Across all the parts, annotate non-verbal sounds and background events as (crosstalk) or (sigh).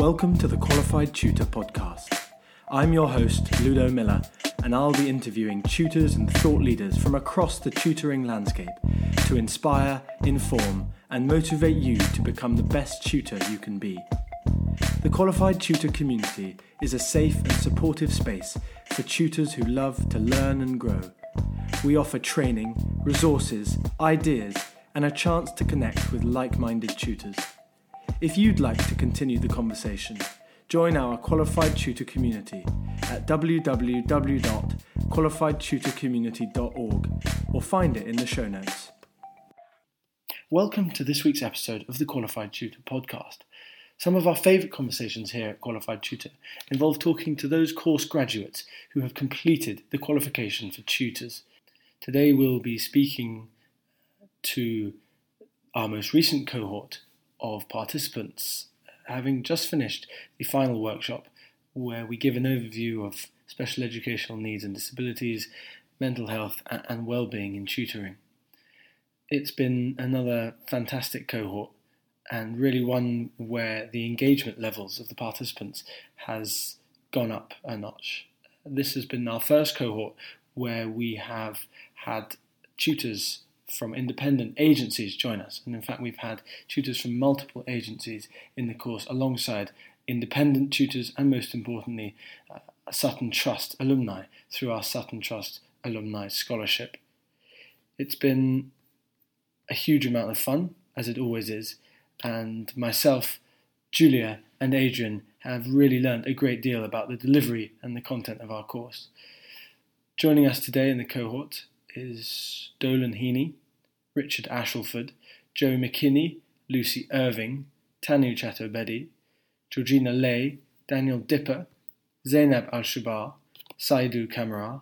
Welcome to the Qualified Tutor Podcast. I'm your host, Ludo Miller, and I'll be interviewing tutors and thought leaders from across the tutoring landscape to inspire, inform, and motivate you to become the best tutor you can be. The Qualified Tutor community is a safe and supportive space for tutors who love to learn and grow. We offer training, resources, ideas, and a chance to connect with like minded tutors. If you'd like to continue the conversation, join our Qualified Tutor community at www.qualifiedtutorcommunity.org or find it in the show notes. Welcome to this week's episode of the Qualified Tutor podcast. Some of our favourite conversations here at Qualified Tutor involve talking to those course graduates who have completed the qualification for tutors. Today we'll be speaking to our most recent cohort of participants, having just finished the final workshop where we give an overview of special educational needs and disabilities, mental health, and well-being in tutoring. It's been another fantastic cohort and really one where the engagement levels of the participants has gone up a notch. This has been our first cohort where we have had tutors from independent agencies join us. And in fact, we've had tutors from multiple agencies in the course alongside independent tutors and most importantly, uh, Sutton Trust alumni through our Sutton Trust Alumni Scholarship. It's been a huge amount of fun, as it always is, and myself, Julia, and Adrian have really learned a great deal about the delivery and the content of our course. Joining us today in the cohort is Dolan Heaney, Richard Ashelford, Joe McKinney, Lucy Irving, Tanu Chaturbedi, Georgina Laye, Daniel Dipper, Zainab Alshubbar, Saidu Kamara,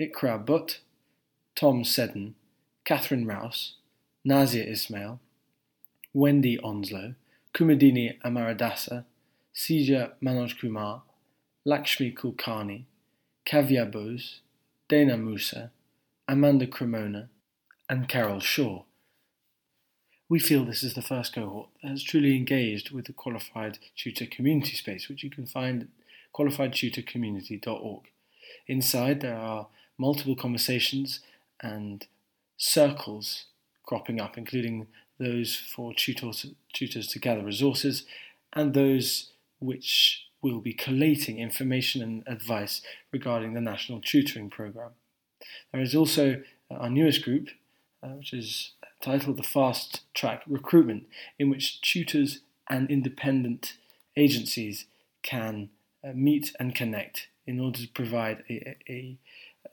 Iqra Butt, Tom Seddon, Kathryn Rouse, Nazia Ismail, Wendy Onslow, Kumudini Amaradasa, Sija Manoj Kumar, Lakshmi Kulkarni, Kavya Bose, Dena Moussa, Amanda Cremona, and Carole Shaw. We feel this is the first cohort that has truly engaged with the Qualified Tutor community space, which you can find at qualifiedtutorcommunity.org. Inside, there are multiple conversations and circles cropping up, including those for tutors, tutors to gather resources and those which will be collating information and advice regarding the National Tutoring Programme. There is also our newest group, uh, which is titled The Fast Track Recruitment, in which tutors and independent agencies can uh, meet and connect in order to provide a, a,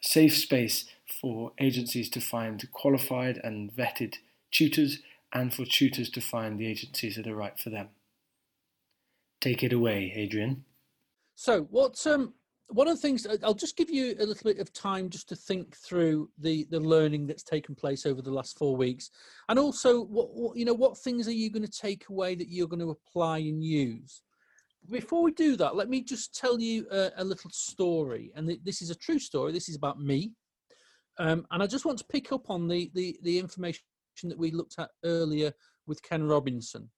safe space for agencies to find qualified and vetted tutors and for tutors to find the agencies that are right for them. Take it away, Adrian. So, what um, one of the things I'll just give you a little bit of time just to think through the the learning that's taken place over the last four weeks, and also what, what you know what things are you going to take away that you're going to apply and use. Before we do that, let me just tell you a, a little story, and th- this is a true story. This is about me, um, and I just want to pick up on the, the the information that we looked at earlier with Ken Robinson.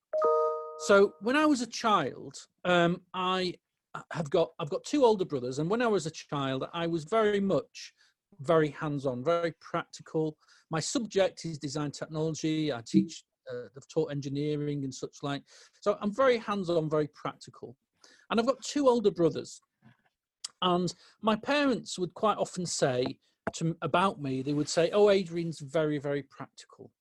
So when I was a child, um, I have got I've got two older brothers, and when I was a child, I was very much very hands-on, very practical. My subject is design technology. I teach, uh, I've taught engineering and such like. So I'm very hands-on, very practical. And I've got two older brothers, and my parents would quite often say to about me, they would say, "Oh, Adrian's very, very practical,"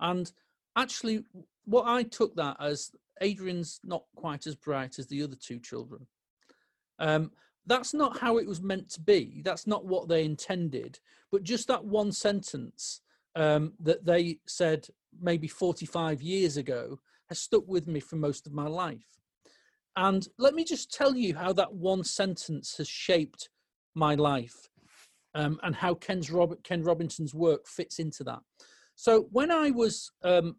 and actually, what I took that as Adrian's not quite as bright as the other two children. Um, that's not how it was meant to be. That's not what they intended. But just that one sentence um, that they said maybe 45 years ago has stuck with me for most of my life. And let me just tell you how that one sentence has shaped my life um, and how Ken's Robert, Ken Robinson's work fits into that. So when I was um,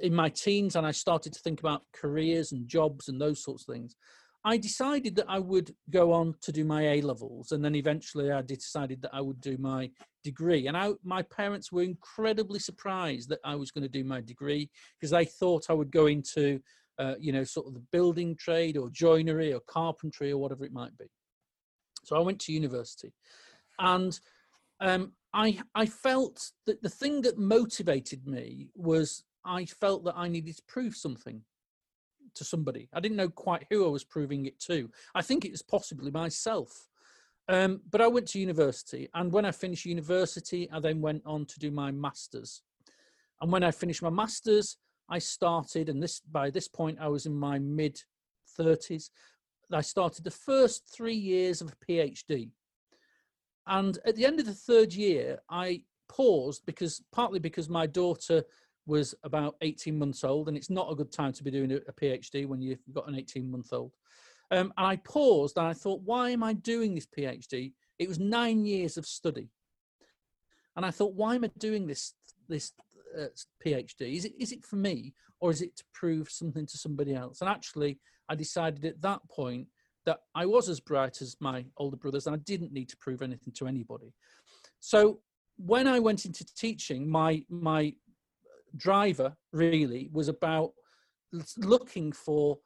in my teens and I started to think about careers and jobs and those sorts of things, I decided that I would go on to do my A levels, and then eventually I decided that I would do my degree. And I, my parents were incredibly surprised that I was going to do my degree because they thought I would go into uh, you know, sort of the building trade or joinery or carpentry or whatever it might be. So I went to university, and um, I I felt that the thing that motivated me was I felt that I needed to prove something to somebody. I didn't know quite who I was proving it to. I think it was possibly myself. Um, but I went to university, and when I finished university, I then went on to do my masters. And when I finished my masters, I started, and this by this point I was in my mid 30s. I started the first three years of a PhD. And at the end of the third year, I paused because partly because my daughter was about 18 months old, and it's not a good time to be doing a, PhD when you've got an 18 month old. Um, and I paused and I thought, why am I doing this PhD? It was nine years of study. And I thought, why am I doing this this uh, PhD? Is it is it for me or is it to prove something to somebody else? And actually, I decided at that point that I was as bright as my older brothers and I didn't need to prove anything to anybody. So when I went into teaching, my my driver really was about looking for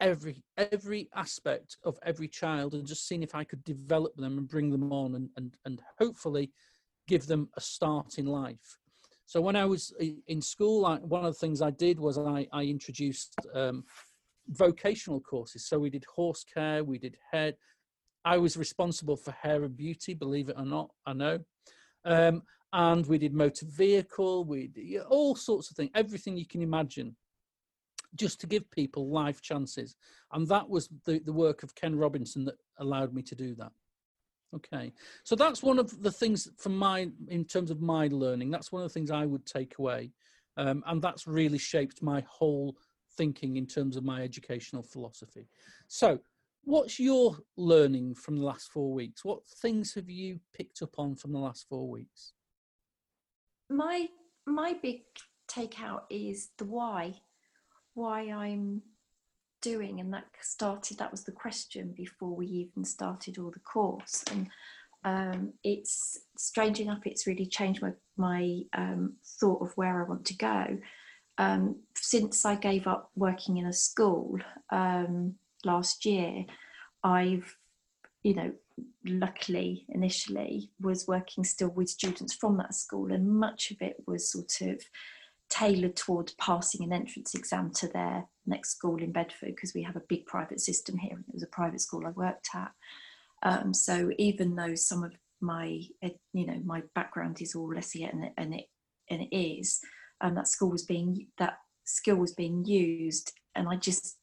every every aspect of every child and just seeing if I could develop them and bring them on and and, and hopefully give them a start in life. So when I was in school, I, one of the things I did was I, I introduced um, vocational courses. So we did horse care, we did hair. I was responsible for hair and beauty, believe it or not. I know. Um, and we did motor vehicle, we did all sorts of things, everything you can imagine, just to give people life chances. And that was the, the work of Ken Robinson that allowed me to do that. Okay, so that's one of the things from my, in terms of my learning, that's one of the things I would take away. Um, and that's really shaped my whole thinking in terms of my educational philosophy. So, what's your learning from the last four weeks? What things have you picked up on from the last four weeks? My my big takeout is the why, why I'm doing and that started that was the question before we even started all the course. And um, it's strange enough it's really changed my, my um, thought of where i want to go. Um, since i gave up working in a school um, last year i've you know luckily initially was working still with students from that school and much of it was sort of tailored towards passing an entrance exam to their next school in Bedford because we have a big private system here and it was a private school I worked at. Um, so even though some of my, you know, my background is all SEN and it, and it, and it is, um, that school was being, that skill was being used and I just,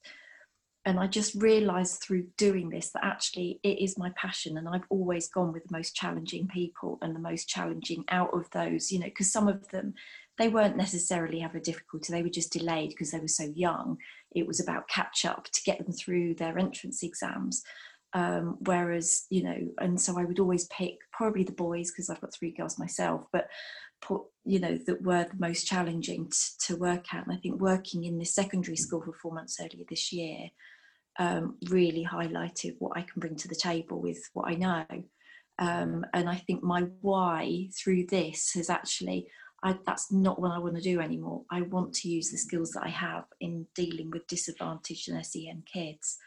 and I just realized through doing this that actually it is my passion and I've always gone with the most challenging people and the most challenging out of those, you know, because some of them they weren't necessarily having a difficulty, they were just delayed because they were so young. It was about catch up to get them through their entrance exams. Um, whereas, you know, and so I would always pick probably the boys because I've got three girls myself, but put, you know, that were the most challenging t- to work at. And I think working in the secondary school for four months earlier this year um, really highlighted what I can bring to the table with what I know. Um, and I think my why through this has actually I, that's not what I want to do anymore. I want to use the skills that I have in dealing with disadvantaged and SEN kids.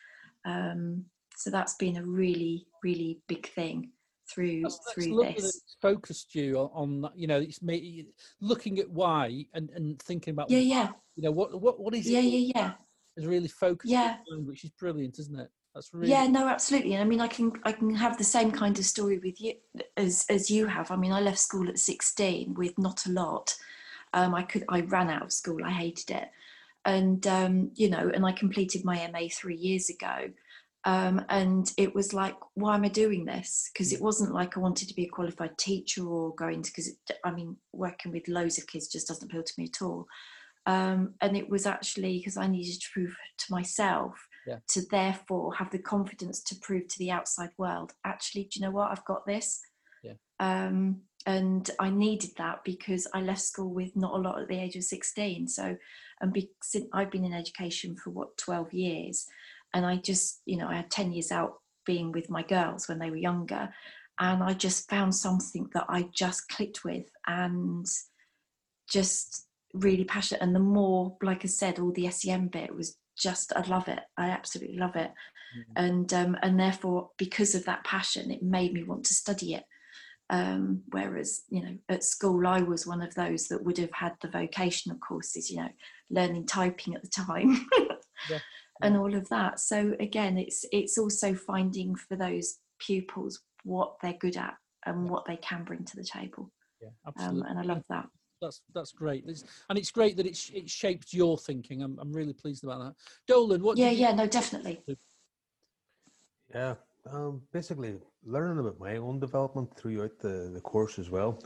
Um, so that's been a really, really big thing through that's, that's through this. focused you on, on, you know, it's me looking at why and, and thinking about yeah, yeah. You know what what what is yeah, yeah, yeah. Is really focused. Yeah, which is brilliant, isn't it? That's really yeah, no, absolutely. And I mean, I can I can have the same kind of story with you as as you have. I mean, I left school at sixteen with not a lot. Um, I could I ran out of school. I hated it, and um, you know, and I completed my MA three years ago. Um, and it was like, why am I doing this? Because it wasn't like I wanted to be a qualified teacher or going to. Because I mean, working with loads of kids just doesn't appeal to me at all. Um, and it was actually because I needed to prove to myself yeah. to therefore have the confidence to prove to the outside world actually do you know what? I've got this. Yeah. um, and i needed that because i left school with not a lot at the age of 16 so and be, since i've been in education for what 12 years. And i just you know i had 10 years out being with my girls when they were younger. And i just found something that i just clicked with and just really passionate and the more like i said all the SEN bit was just I love it. I absolutely love it, mm-hmm. and um, and therefore because of that passion, it made me want to study it. Um, whereas you know at school I was one of those that would have had the vocational courses, you know, learning typing at the time, (laughs) yeah. and all of that. So again, it's it's also finding for those pupils what they're good at and what they can bring to the table. Yeah, absolutely. Um, and I love that that's that's great, it's, and it's great that it's it shaped your thinking. I'm I'm really pleased about that. Dolan, what? Yeah, yeah, no, definitely. Yeah, um, basically learning about my own development throughout the, the course as well.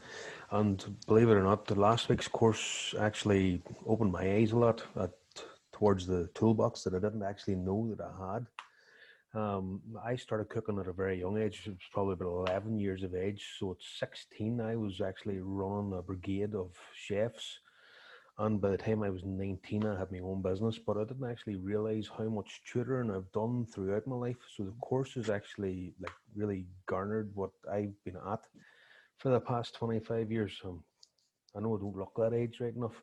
And believe it or not, the last week's course actually opened my eyes a lot at, towards the toolbox that I didn't actually know that I had. Um, I started cooking at a very young age. It was probably about 11 years of age. So at 16, I was actually running a brigade of chefs. And by the time I was 19, I had my own business, but I didn't actually realize how much tutoring I've done throughout my life. So the course has actually like really garnered what I've been at for the past 25 years. Um, I know I don't look that age right enough,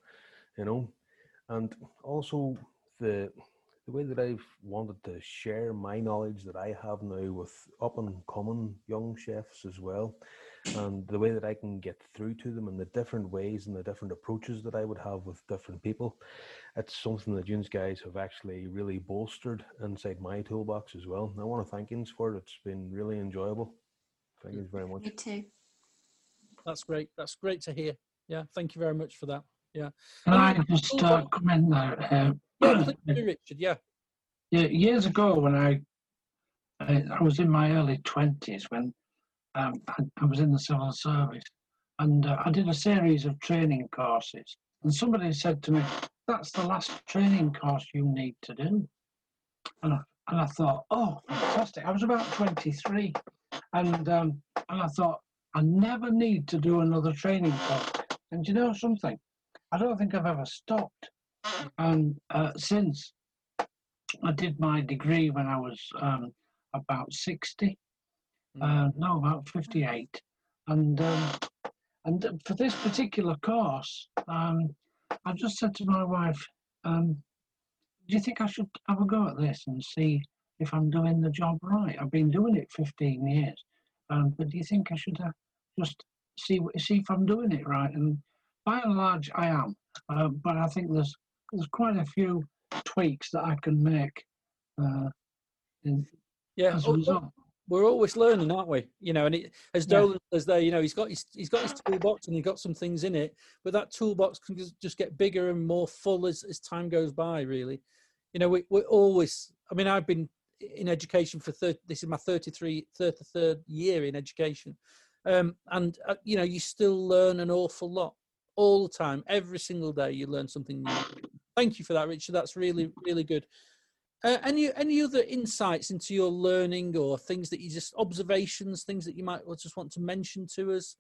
you know. And also the the way that I've wanted to share my knowledge that I have now with up and coming young chefs as well, and the way that I can get through to them and the different ways and the different approaches that I would have with different people, it's something that you guys have actually really bolstered inside my toolbox as well. And I want to thank you for it. It's been really enjoyable. Thank you very much. Me too. That's great. That's great to hear. Yeah, thank you very much for that. Yeah. Can I just uh, come in there? Uh, yeah, (clears throat) Richard. Yeah. Yeah, years ago when I, I, I was in my early twenties when um, I, I, was in the civil service, and uh, I did a series of training courses. And somebody said to me, "That's the last training course you need to do." And I, and I thought, "Oh, fantastic!" I was about twenty-three, and um, and I thought, "I never need to do another training course." And you know something? I don't think I've ever stopped. And uh, since I did my degree when I was um, about 60, mm. uh, no, about 58. And, um, and for this particular course, um, I just said to my wife, um, do you think I should have a go at this and see if I'm doing the job right? I've been doing it 15 years, um, but do you think I should uh, just see see if I'm doing it right? And by and large, I am. Uh, but I think there's there's quite a few tweaks that I can make. Uh, in, yeah, a result. we're always learning, aren't we? You know, and it, as Dolan yeah. says there, you know, he's got his he's got his toolbox and he's got some things in it, but that toolbox can just get bigger and more full as, as time goes by. Really, you know, we, we're always. I mean, I've been in education for 30, this is my 33 33rd year in education um, and uh, you know you still learn an awful lot all the time every single day you learn something new thank you for that richard. That's really really good. Uh, any any other insights into your learning or things that you just observations, things that you might just want to mention to us?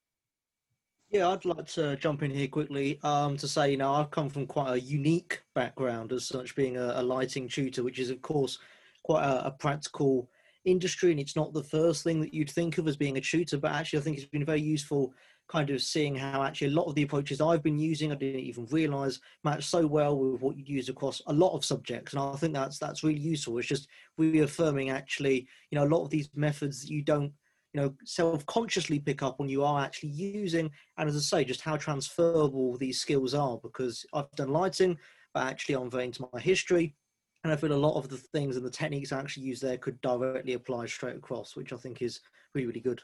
Yeah, I'd like to jump in here quickly um, to say, you know, I've come from quite a unique background as such, being a, a lighting tutor, which is, of course, quite a, a, practical industry. And it's not the first thing that you'd think of as being a tutor, but actually, I think it's been very useful kind of seeing how actually a lot of the approaches I've been using, I didn't even realize match so well with what you use across a lot of subjects. And I think that's that's really useful. It's just reaffirming actually, you know, a lot of these methods that you don't, you know, self-consciously pick up when you are actually using. And as I say, just how transferable these skills are because I've done lighting, but actually I'm very into my history. And I feel a lot of the things and the techniques I actually use there could directly apply straight across, which I think is really, really good.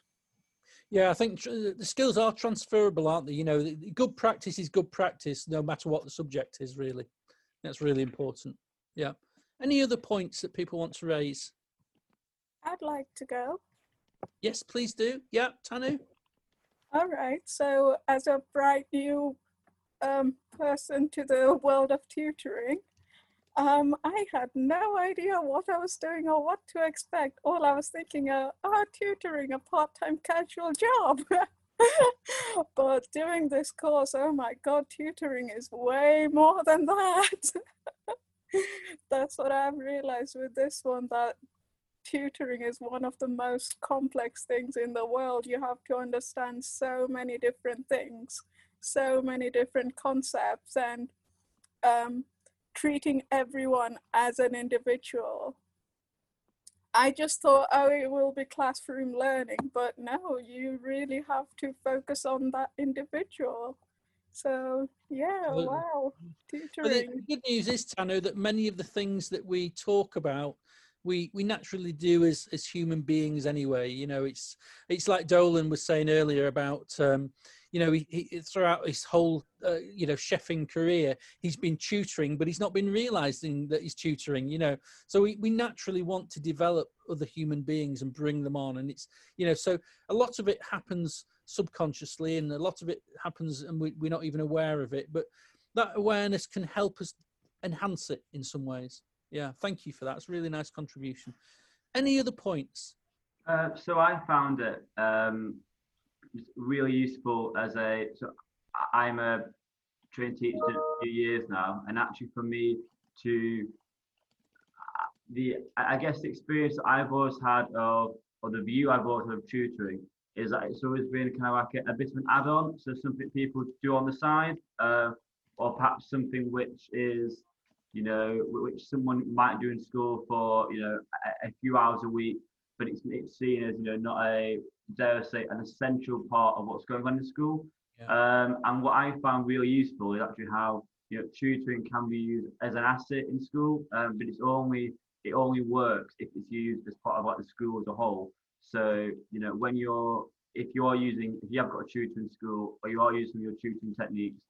Yeah, I think the skills are transferable, aren't they? You know, good practice is good practice, no matter what the subject is. Really, that's really important. Yeah. Any other points that people want to raise? I'd like to go. Yes, please do. Yeah, Tanu. All right. So, as a bright new um, person to the world of tutoring, um, I had no idea what I was doing or what to expect. All I was thinking, uh, oh, tutoring, a part-time casual job. (laughs) but doing this course, oh my God, tutoring is way more than that. (laughs) That's what I've realized with this one, that tutoring is one of the most complex things in the world. You have to understand so many different things, so many different concepts, and um, treating everyone as an individual. I just thought, oh, it will be classroom learning, but no, you really have to focus on that individual. So yeah, wow, tutoring. the good news is, Tanu, that many of the things that we talk about we we naturally do as as human beings anyway you know it's it's like dolan was saying earlier about um you know he, he throughout his whole uh, you know chefing career he's been tutoring but he's not been realizing that he's tutoring you know so we, we naturally want to develop other human beings and bring them on and it's you know so a lot of it happens subconsciously and a lot of it happens and we, we're not even aware of it but that awareness can help us enhance it in some ways yeah, thank you for that. It's really nice contribution. Any other points? Uh, so I found it um, really useful as a. So I'm a trained teacher a few years now, and actually for me to the I guess the experience I've always had of or the view I've always had of tutoring is that it's always been kind of like a, a bit of an add-on, so something people do on the side, uh, or perhaps something which is you know, which someone might do in school for, you know, a, a few hours a week, but it's, it's seen as, you know, not a, dare I say, an essential part of what's going on in school. Yeah. Um, and what I found really useful is actually how, you know, tutoring can be used as an asset in school, um, but it's only, it only works if it's used as part of like the school as a whole. So, you know, when you're, if you are using, if you have got a tutor in school or you are using your tutoring techniques,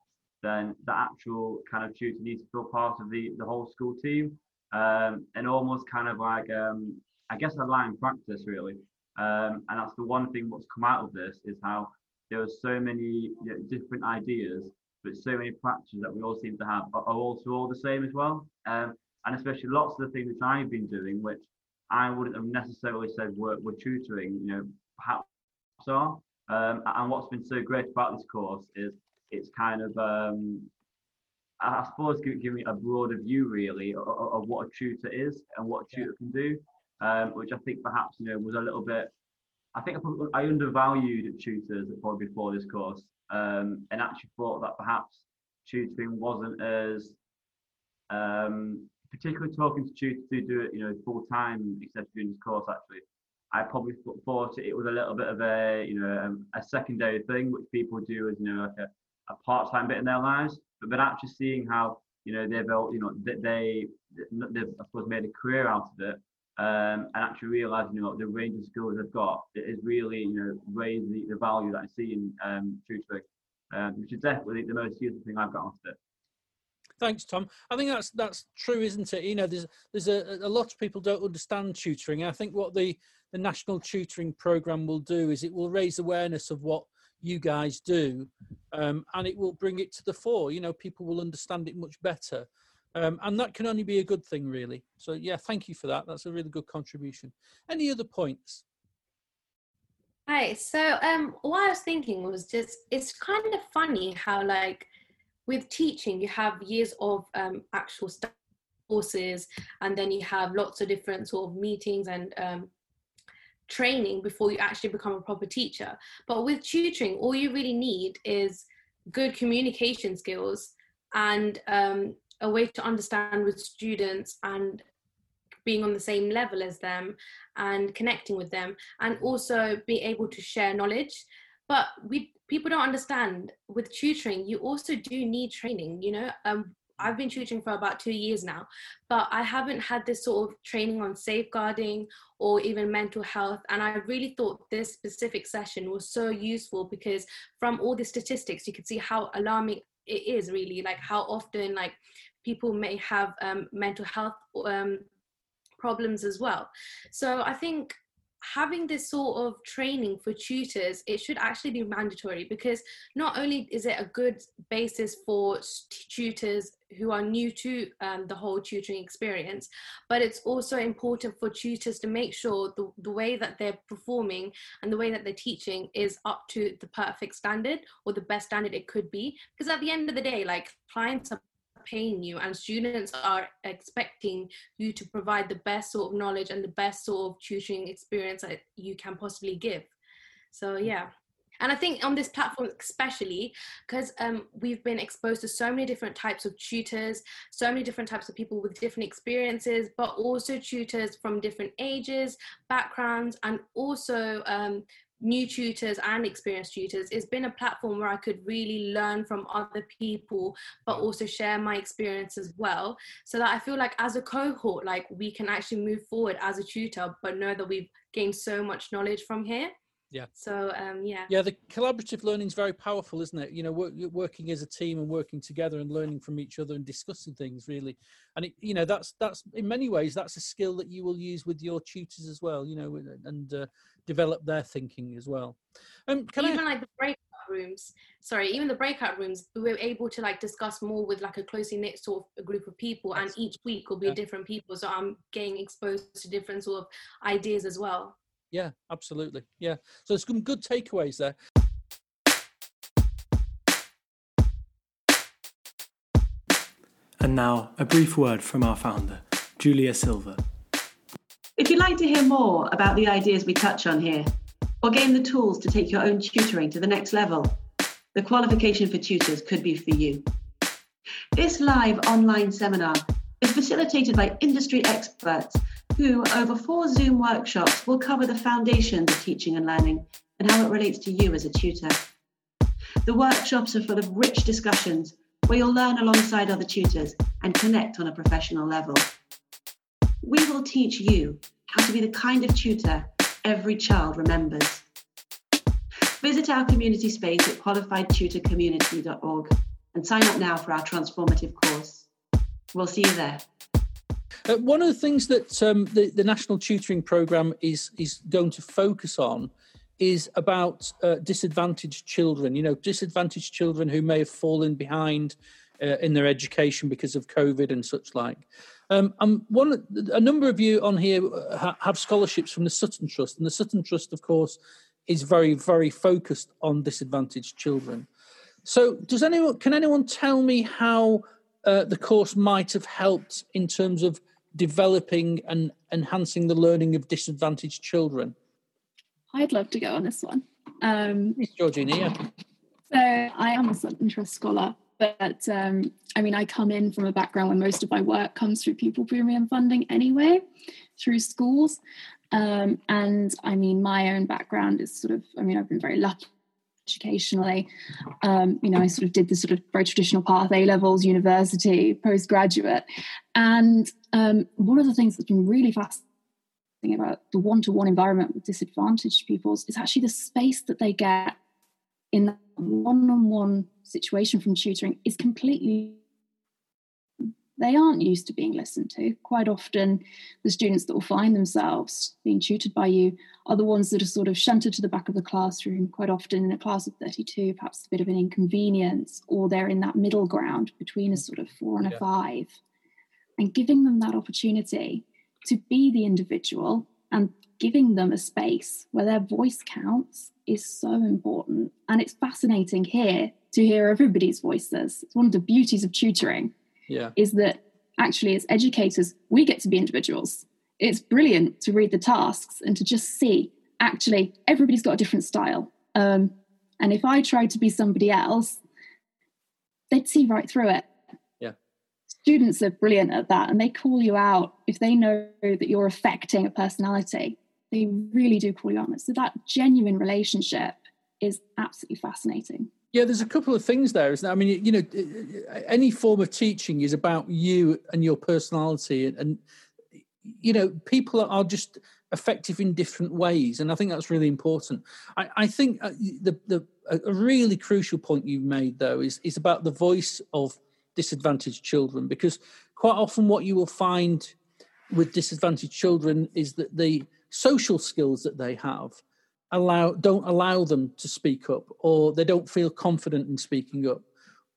then the actual kind of tutor needs to feel part of the, the whole school team um, and almost kind of like, um, I guess, a line practice really. Um, and that's the one thing what's come out of this is how there are so many you know, different ideas, but so many practices that we all seem to have are, also all the same as well. Um, and especially lots of the things which I've been doing, which I wouldn't have necessarily said were, were tutoring, you know, perhaps are. Um, and what's been so great about this course is it's kind of um, I suppose give, me a broader view really of, of, what a tutor is and what a tutor yeah. can do, um, which I think perhaps you know was a little bit. I think I, undervalued tutors probably before this course, um, and actually thought that perhaps tutoring wasn't as um, particularly talking to tutors who do it, you know, full time, except during this course. Actually, I probably thought it was a little bit of a, you know, a, a secondary thing which people do as, you know, like a, a part-time bit in their lives, but but actually seeing how you know they've you know they they've I suppose made a career out of it, um, and actually realizing you know the range of skills they've got is really you know raised the, the value that I see in um, tutoring, um, which is definitely the most useful thing I've got out of it. Thanks, Tom. I think that's that's true, isn't it? You know, there's there's a, a lot of people don't understand tutoring. I think what the the national tutoring program will do is it will raise awareness of what you guys do, um, and it will bring it to the fore. You know, people will understand it much better. Um, and that can only be a good thing, really. So, yeah, thank you for that. That's a really good contribution. Any other points? Hi. So, um, what I was thinking was just it's kind of funny how, like, with teaching, you have years of um, actual courses, and then you have lots of different sort of meetings and um, training before you actually become a proper teacher. But with tutoring, all you really need is good communication skills and um, a way to understand with students and being on the same level as them and connecting with them and also be able to share knowledge but we people don't understand with tutoring you also do need training you know um, I've been tutoring for about two years now, but I haven't had this sort of training on safeguarding or even mental health. And I really thought this specific session was so useful because from all the statistics, you could see how alarming it is really, like how often like people may have um, mental health um, problems as well. So I think having this sort of training for tutors it should actually be mandatory because not only is it a good basis for tutors who are new to um, the whole tutoring experience but it's also important for tutors to make sure the, the way that they're performing and the way that they're teaching is up to the perfect standard or the best standard it could be because at the end of the day like clients are paying you and students are expecting you to provide the best sort of knowledge and the best sort of tutoring experience that you can possibly give. So yeah. And i think on this platform especially because um, we've been exposed to so many different types of tutors so many different types of people with different experiences but also tutors from different ages backgrounds and also um, new tutors and experienced tutors it's been a platform where i could really learn from other people but also share my experience as well so that i feel like as a cohort like we can actually move forward as a tutor but know that we've gained so much knowledge from here yeah. So um yeah. Yeah the collaborative learning is very powerful isn't it? You know work, working as a team and working together and learning from each other and discussing things really. And it, you know that's that's in many ways that's a skill that you will use with your tutors as well you know and uh, develop their thinking as well. Um can even I... like the breakout rooms sorry even the breakout rooms we were able to like discuss more with like a closely knit sort of a group of people and each week will be yeah. different people so i'm getting exposed to different sort of ideas as well yeah, absolutely. Yeah. So there's some good takeaways there. And now, a brief word from our founder, Julia Silver. If you'd like to hear more about the ideas we touch on here, or gain the tools to take your own tutoring to the next level, the qualification for tutors could be for you. This live online seminar is facilitated by industry experts who, over four Zoom workshops, will cover the foundations of teaching and learning and how it relates to you as a tutor. The workshops are full of rich discussions where you'll learn alongside other tutors and connect on a professional level. We will teach you how to be the kind of tutor every child remembers. Visit our community space at qualifiedtutorcommunity.org and sign up now for our transformative course. We'll see you there. Uh, one of the things that um, the, the National Tutoring Programme is is going to focus on is about uh, disadvantaged children. You know, disadvantaged children who may have fallen behind uh, in their education because of COVID and such like. Um, and one, a number of you on here uh, have scholarships from the Sutton Trust, and the Sutton Trust, of course, is very, very focused on disadvantaged children. So, does anyone can anyone tell me how uh, the course might have helped in terms of developing and enhancing the learning of disadvantaged children? I'd love to go on this one. Um, it's Georgina. So I am a Sutton Trust scholar, but um, I mean, I come in from a background where most of my work comes through pupil premium funding anyway, through schools. Um, and I mean, my own background is sort of, I mean, I've been very lucky educationally. Um, you know, I sort of did the sort of very traditional path, A levels, university, postgraduate. And um, one of the things that's been really fascinating about the one to one environment with disadvantaged pupils is actually the space that they get in that one on one situation from tutoring is completely they aren't used to being listened to. Quite often, the students that will find themselves being tutored by you are the ones that are sort of shunted to the back of the classroom, quite often in a class of 32, perhaps a bit of an inconvenience, or they're in that middle ground between a sort of four and a five. And giving them that opportunity to be the individual and giving them a space where their voice counts is so important. And it's fascinating here to hear everybody's voices. It's one of the beauties of tutoring yeah. is that actually as educators we get to be individuals. It's brilliant to read the tasks and to just see actually everybody's got a different style. Um, and if i tried to be somebody else they'd see right through it. Yeah. Students are brilliant at that and they call you out if they know that you're affecting a personality. They really do call you out so that genuine relationship is absolutely fascinating yeah, there's a couple of things there, isn't there? I mean, you know, any form of teaching is about you and your personality, and, and you know, people are just effective in different ways, and I think that's really important. I, I think uh, the the a really crucial point you've made though is is about the voice of disadvantaged children, because quite often what you will find with disadvantaged children is that the social skills that they have allow don't allow them to speak up or they don't feel confident in speaking up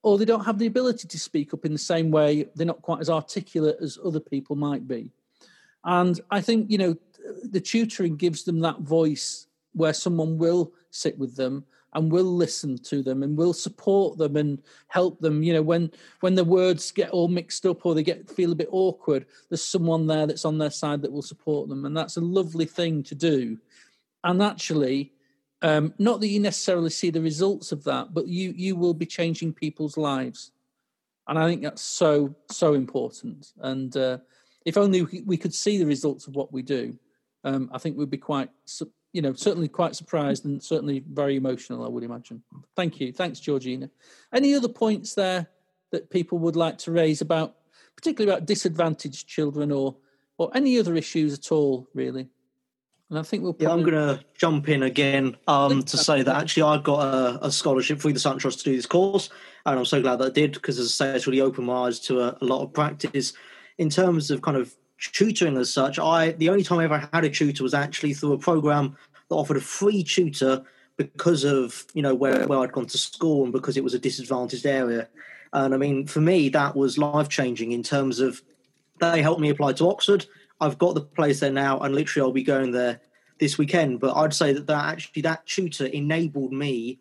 or they don't have the ability to speak up in the same way they're not quite as articulate as other people might be. And i think you know the tutoring gives them that voice where someone will sit with them and will listen to them and will support them and help them. You know when when the words get all mixed up or they get feel a bit awkward there's someone there that's on their side that will support them. And that's a lovely thing to do and actually Um, not that you necessarily see the results of that, but you you will be changing people's lives, and I think that's so so important. And uh, if only we could see the results of what we do, um, I think we'd be quite you know certainly quite surprised and certainly very emotional. I would imagine. Thank you, thanks, Georgina. Any other points there that people would like to raise about, particularly about disadvantaged children or or any other issues at all, really? And I think we'll. Probably... Yeah, I'm going to jump in again um, to say that actually I got a, a, scholarship through the Sutton Trust to do this course, and I'm so glad that I did because, as I say, it's really opened my eyes to a, a, lot of practice in terms of kind of tutoring as such. I the only time I ever had a tutor was actually through a program that offered a free tutor because of you know where, where I'd gone to school and because it was a disadvantaged area. And I mean, for me, that was life changing in terms of they helped me apply to Oxford I've got the place there now, and literally I'll be going there this weekend. But I'd say that that actually that tutor enabled me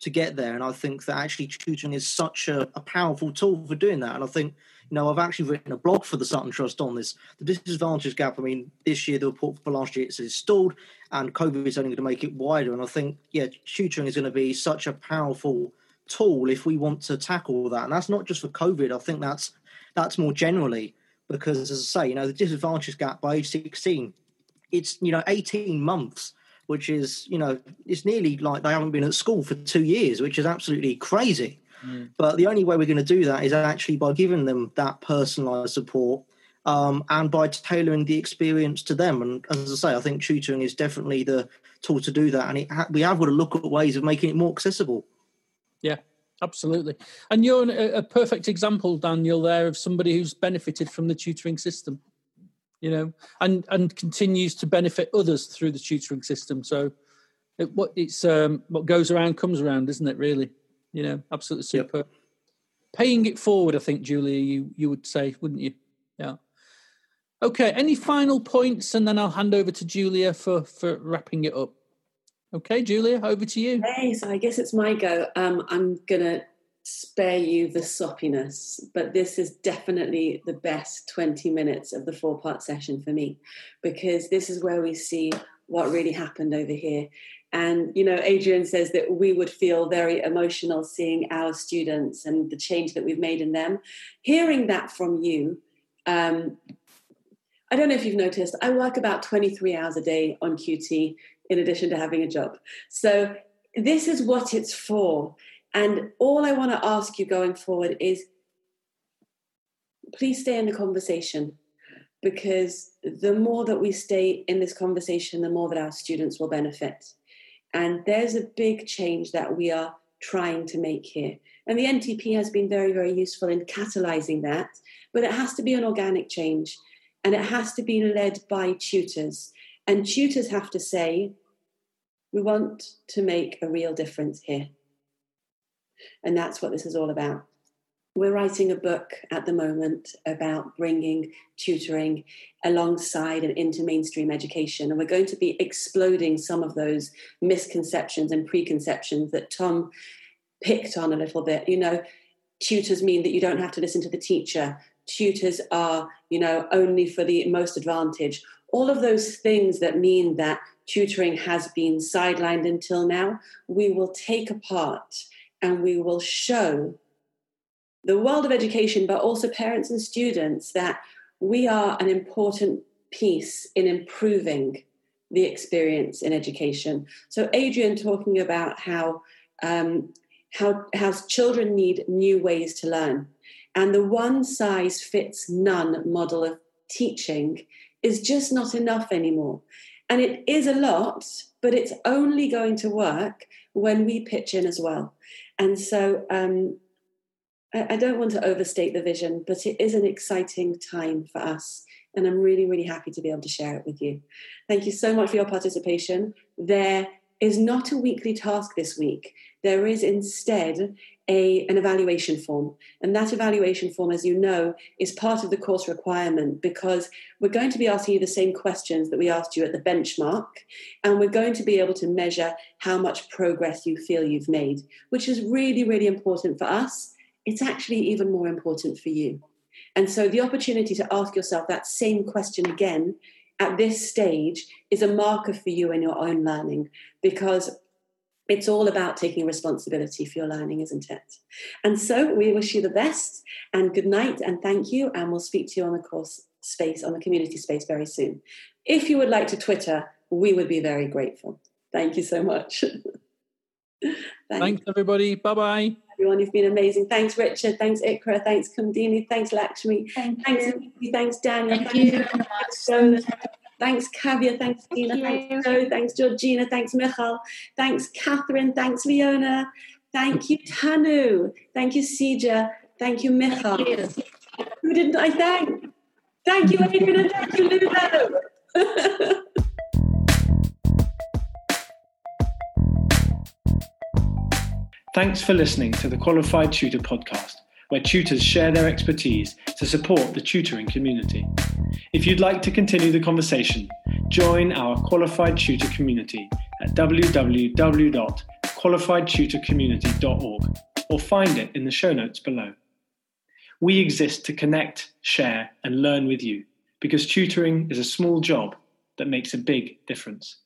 to get there, and I think that actually tutoring is such a, a powerful tool for doing that. And I think you know I've actually written a blog for the Sutton Trust on this, the disadvantage gap. I mean, this year the report for last year it's installed, and COVID is only going to make it wider. And I think yeah, tutoring is going to be such a powerful tool if we want to tackle that. And that's not just for COVID. I think that's that's more generally because, as I say, you know, the disadvantage gap by age 16, it's, you know, 18 months, which is, you know, it's nearly like they haven't been at school for two years, which is absolutely crazy. Mm. But the only way we're going to do that is actually by giving them that personalized support um, and by tailoring the experience to them. And as I say, I think tutoring is definitely the tool to do that. And ha- we have got to look at ways of making it more accessible. Yeah, Absolutely. And you're a, a perfect example, Daniel, there of somebody who's benefited from the tutoring system, you know, and, and continues to benefit others through the tutoring system. So it, what it's um, what goes around comes around, isn't it? Really, you know, absolutely super. Yep. Paying it forward, I think, Julia, you you would say, wouldn't you? Yeah. Okay. Any final points, and then I'll hand over to Julia for for wrapping it up. Okay, Julia, over to you. Hey, so I guess it's my go. Um, I'm gonna spare you the soppiness, but this is definitely the best 20 minutes of the four part session for me because this is where we see what really happened over here. And, you know, Adrian says that we would feel very emotional seeing our students and the change that we've made in them. Hearing that from you, um, I don't know if you've noticed, I work about 23 hours a day on QT in addition to having a job. So this is what it's for. And all I want to ask you going forward is please stay in the conversation because the more that we stay in this conversation, the more that our students will benefit. And there's a big change that we are trying to make here. And the NTP has been very, very useful in catalyzing that, but it has to be an organic change and it has to be led by tutors. And tutors have to say, we want to make a real difference here. And that's what this is all about. We're writing a book at the moment about bringing tutoring alongside and into mainstream education. And we're going to be exploding some of those misconceptions and preconceptions that Tom picked on a little bit. You know, tutors mean that you don't have to listen to the teacher. Tutors are, you know, only for the most advantage. All of those things that mean that tutoring has been sidelined until now, we will take apart and we will show the world of education, but also parents and students, that we are an important piece in improving the experience in education. So, Adrian talking about how um, how how children need new ways to learn, and the one size fits none model of teaching is just not enough anymore. And it is a lot, but it's only going to work when we pitch in as well. And so um, I, I don't want to overstate the vision, but it is an exciting time for us. And I'm really, really happy to be able to share it with you. Thank you so much for your participation. There is not a weekly task this week. There is instead a, an evaluation form. And that evaluation form, as you know, is part of the course requirement because we're going to be asking you the same questions that we asked you at the benchmark. And we're going to be able to measure how much progress you feel you've made, which is really, really important for us. It's actually even more important for you. And so the opportunity to ask yourself that same question again at this stage is a marker for you in your own learning because It's all about taking responsibility for your learning, isn't it? And so we wish you the best and good night and thank you. And we'll speak to you on the course space, on the community space very soon. If you would like to Twitter, we would be very grateful. Thank you so much. (laughs) Thanks. Thanks, everybody. Bye bye. Everyone, you've been amazing. Thanks, Richard. Thanks, Iqra. Thanks, Kundini. Thanks, Lakshmi. Thank thanks, you. thanks, Daniel. Thank thanks, you. Thanks, thanks, Kavya. Thanks, Dena. Thank thanks, Joe. Thanks, Georgina. Thanks, Michal. Thanks, Kathryn. Thanks, Leona. Thank you, Tanu. Thank you, Seeja. Thank you, Michal. Who didn't I thank? Thank you, Adrian, and thank you, Lulu. (laughs) Thanks for listening to the Qualified Tutor podcast, where tutors share their expertise to support the tutoring community. If you'd like to continue the conversation, join our Qualified Tutor community at www.qualifiedtutorcommunity.org or find it in the show notes below. We exist to connect, share, and learn with you because tutoring is a small job that makes a big difference.